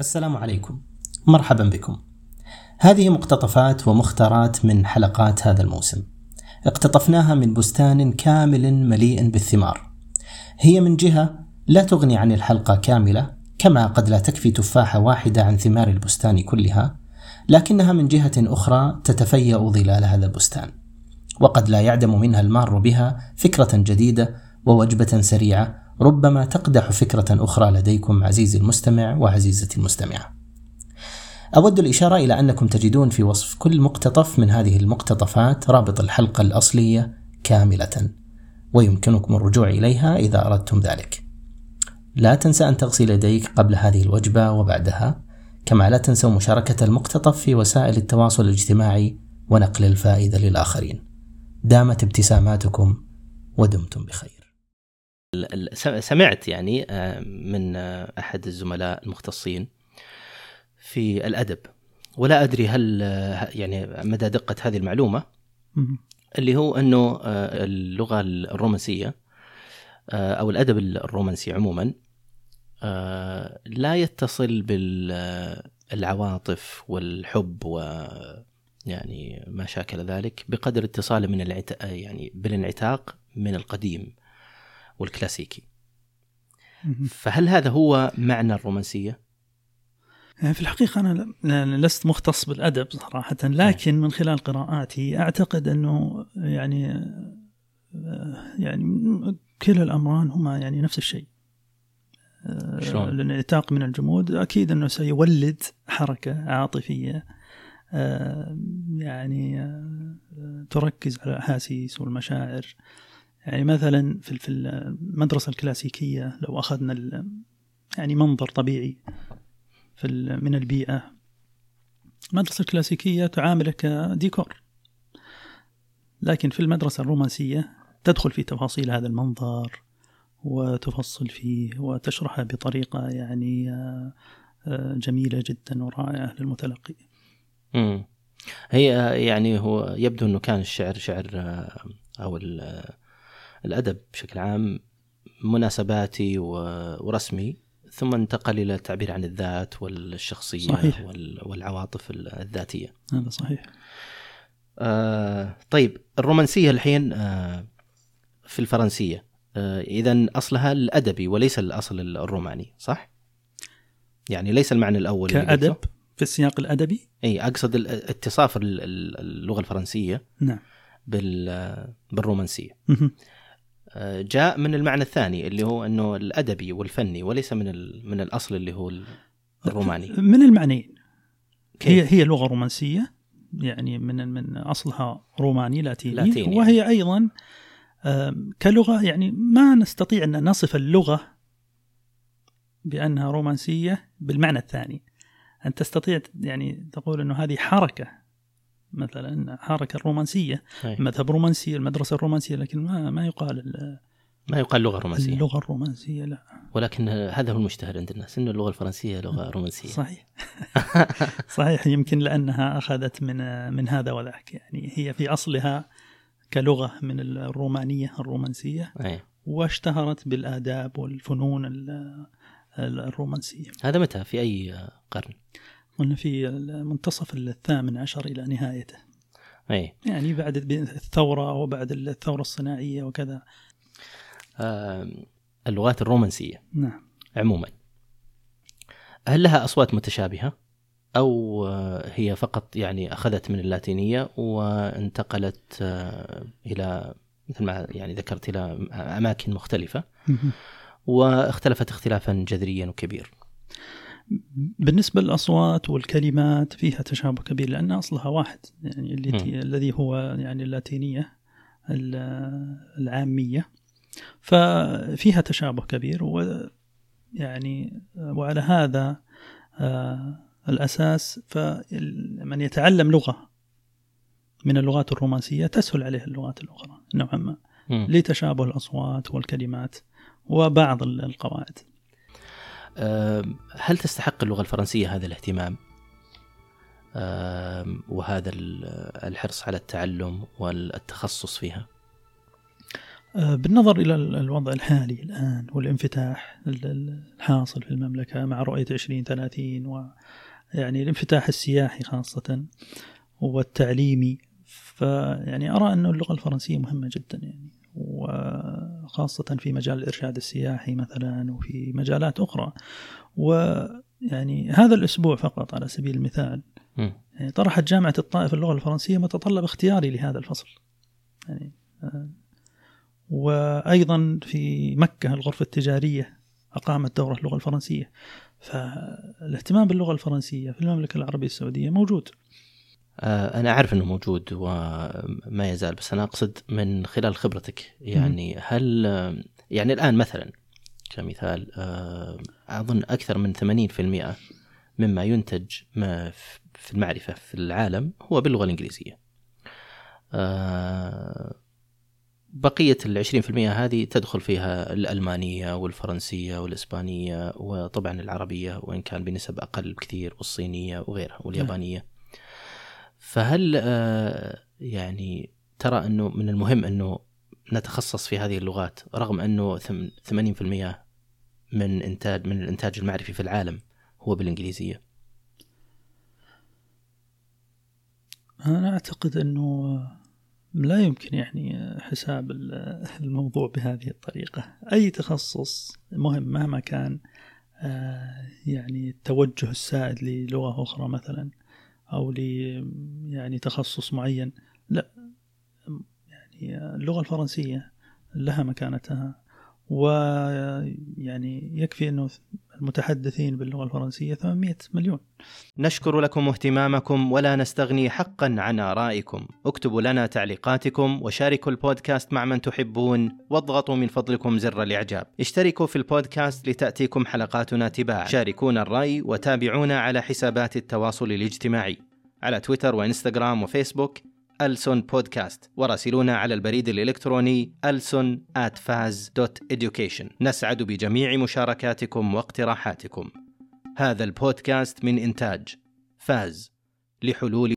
السلام عليكم. مرحبا بكم. هذه مقتطفات ومختارات من حلقات هذا الموسم. اقتطفناها من بستان كامل مليء بالثمار. هي من جهة لا تغني عن الحلقة كاملة كما قد لا تكفي تفاحة واحدة عن ثمار البستان كلها لكنها من جهة أخرى تتفيأ ظلال هذا البستان. وقد لا يعدم منها المار بها فكرة جديدة ووجبة سريعة ربما تقدح فكرة أخرى لديكم عزيزي المستمع وعزيزتي المستمعة. أود الإشارة إلى أنكم تجدون في وصف كل مقتطف من هذه المقتطفات رابط الحلقة الأصلية كاملة، ويمكنكم الرجوع إليها إذا أردتم ذلك. لا تنسى أن تغسل يديك قبل هذه الوجبة وبعدها، كما لا تنسوا مشاركة المقتطف في وسائل التواصل الاجتماعي ونقل الفائدة للآخرين. دامت ابتساماتكم ودمتم بخير. سمعت يعني آه، من آه، أحد الزملاء المختصين في الأدب. ولا أدري هل آه، يعني مدى دقة هذه المعلومة اللي هو أنه اللغة الرومانسية أو الأدب الرومانسي عموما لا يتصل بالعواطف والحب و يعني ما شاكل ذلك بقدر اتصاله من العت... يعني بالانعتاق من القديم. والكلاسيكي. فهل هذا هو معنى الرومانسية؟ يعني في الحقيقة أنا لست مختص بالأدب صراحة لكن من خلال قراءاتي أعتقد أنه يعني يعني كلا الأمران هما يعني نفس الشيء. شلون؟ الانعتاق من الجمود أكيد أنه سيولد حركة عاطفية يعني تركز على الأحاسيس والمشاعر. يعني مثلا في المدرسة الكلاسيكية لو أخذنا يعني منظر طبيعي في من البيئة المدرسة الكلاسيكية تعاملك كديكور لكن في المدرسة الرومانسية تدخل في تفاصيل هذا المنظر وتفصل فيه وتشرحه بطريقة يعني آه، جميلة جدا ورائعة للمتلقي. هي يعني هو يبدو إنه كان الشعر شعر آه، أو الأدب بشكل عام مناسباتي ورسمي ثم انتقل إلى التعبير عن الذات والشخصية صحيح. والعواطف الذاتية. هذا صحيح. آه طيب الرومانسية الحين آه في الفرنسية. آه اذا أصلها الأدبي وليس الأصل الروماني صح؟ يعني ليس المعنى الأول كأدب؟ في السياق الأدبي؟ إي أقصد اتصاف اللغة الفرنسية نعم. بالرومانسية. جاء من المعنى الثاني اللي هو إنه الأدبي والفني وليس من من الأصل اللي هو الروماني. من المعنيين. هي هي لغة رومانسية يعني من من أصلها روماني لاتيني, لاتيني وهي أيضا كلغة يعني ما نستطيع أن نصف اللغة بأنها رومانسية بالمعنى الثاني. أن تستطيع يعني تقول إنه هذه حركة مثلا حركة الرومانسية أي. مذهب رومانسي المدرسة الرومانسية لكن ما ما يقال ما يقال لغة رومانسية. اللغة الرومانسية لا. ولكن هذا هو المشتهر عند الناس إنه اللغة الفرنسية لغة رومانسية. صحيح. صحيح يمكن لأنها أخذت من من هذا وذاك. يعني هي في أصلها كلغة من الرومانية الرومانسية أي. واشتهرت بالآداب والفنون الرومانسية. هذا متى؟ في أي قرن؟ قلنا في منتصف الثامن عشر إلى نهايته. أي. يعني بعد الثورة وبعد الثورة الصناعية وكذا. آه اللغات الرومانسية. نعم. عموما هل لها أصوات متشابهة؟ أو هي فقط يعني أخذت من اللاتينية وانتقلت إلى مثل ما يعني ذكرت إلى أماكن مختلفة؟ واختلفت اختلافا جذريا وكبير بالنسبة للأصوات والكلمات فيها تشابه كبير لأن أصلها واحد يعني اللي الذي هو يعني اللاتينية العامية. ففيها تشابه كبير ويعني وعلى هذا آه، الأساس فمن يتعلم لغة من اللغات الرومانسية تسهل عليه اللغات الأخرى نوعا ما لتشابه الأصوات والكلمات وبعض القواعد. هل تستحق اللغة الفرنسية هذا الاهتمام وهذا الحرص على التعلم والتخصص فيها؟ آه، بالنظر إلى الوضع الحالي الآن والانفتاح الحاصل في المملكة مع رؤية 2030 ويعني الانفتاح السياحي خاصة والتعليمي فيعني أرى أن اللغة الفرنسية مهمة جدا يعني وخاصة في مجال الإرشاد السياحي مثلا وفي مجالات أخرى. ويعني هذا الأسبوع فقط على سبيل المثال. يعني طرحت جامعة الطائف اللغة الفرنسية متطلب اختياري لهذا الفصل. يعني آه، وأيضا في مكة الغرفة التجارية أقامت دورة اللغة الفرنسية. فالاهتمام باللغة الفرنسية في المملكة العربية السعودية موجود. آه، أنا أعرف أنه موجود وما يزال بس أنا أقصد من خلال خبرتك. يعني هل يعني الآن مثلا كمثال آه، أظن أكثر من 80% مما ينتج في المعرفة في العالم هو باللغة الإنجليزية. آه، بقية العشرين في المئة هذه تدخل فيها الألمانية والفرنسية والإسبانية وطبعا العربية وإن كان بنسب أقل بكثير والصينية وغيرها واليابانية. فهل آه، يعني ترى أنه من المهم أنه نتخصص في هذه اللغات رغم أنه 80% من إنتاج من الإنتاج المعرفي في العالم هو بالإنجليزية؟ أنا أعتقد أنه لا يمكن يعني حساب الموضوع بهذه الطريقة. أي تخصص مهم مهما كان آه، يعني التوجه السائد للغة أخرى مثلا أو ل يعني تخصص معين. لا يعني اللغة الفرنسية لها مكانتها. ويعني يكفي أنه المتحدثين باللغة الفرنسية 800 مليون. نشكر لكم اهتمامكم ولا نستغني حقا عن آرائكم. اكتبوا لنا تعليقاتكم وشاركوا البودكاست مع من تحبون واضغطوا من فضلكم زر الإعجاب. اشتركوا في البودكاست لتأتيكم حلقاتنا تباعا. شاركونا الرأي وتابعونا على حسابات التواصل الاجتماعي على تويتر وإنستغرام وفيسبوك. ألسون بودكاست. وراسلونا على البريد الإلكتروني ألسون at faz.education نسعد بجميع مشاركاتكم واقتراحاتكم. هذا البودكاست من إنتاج فاز لحلول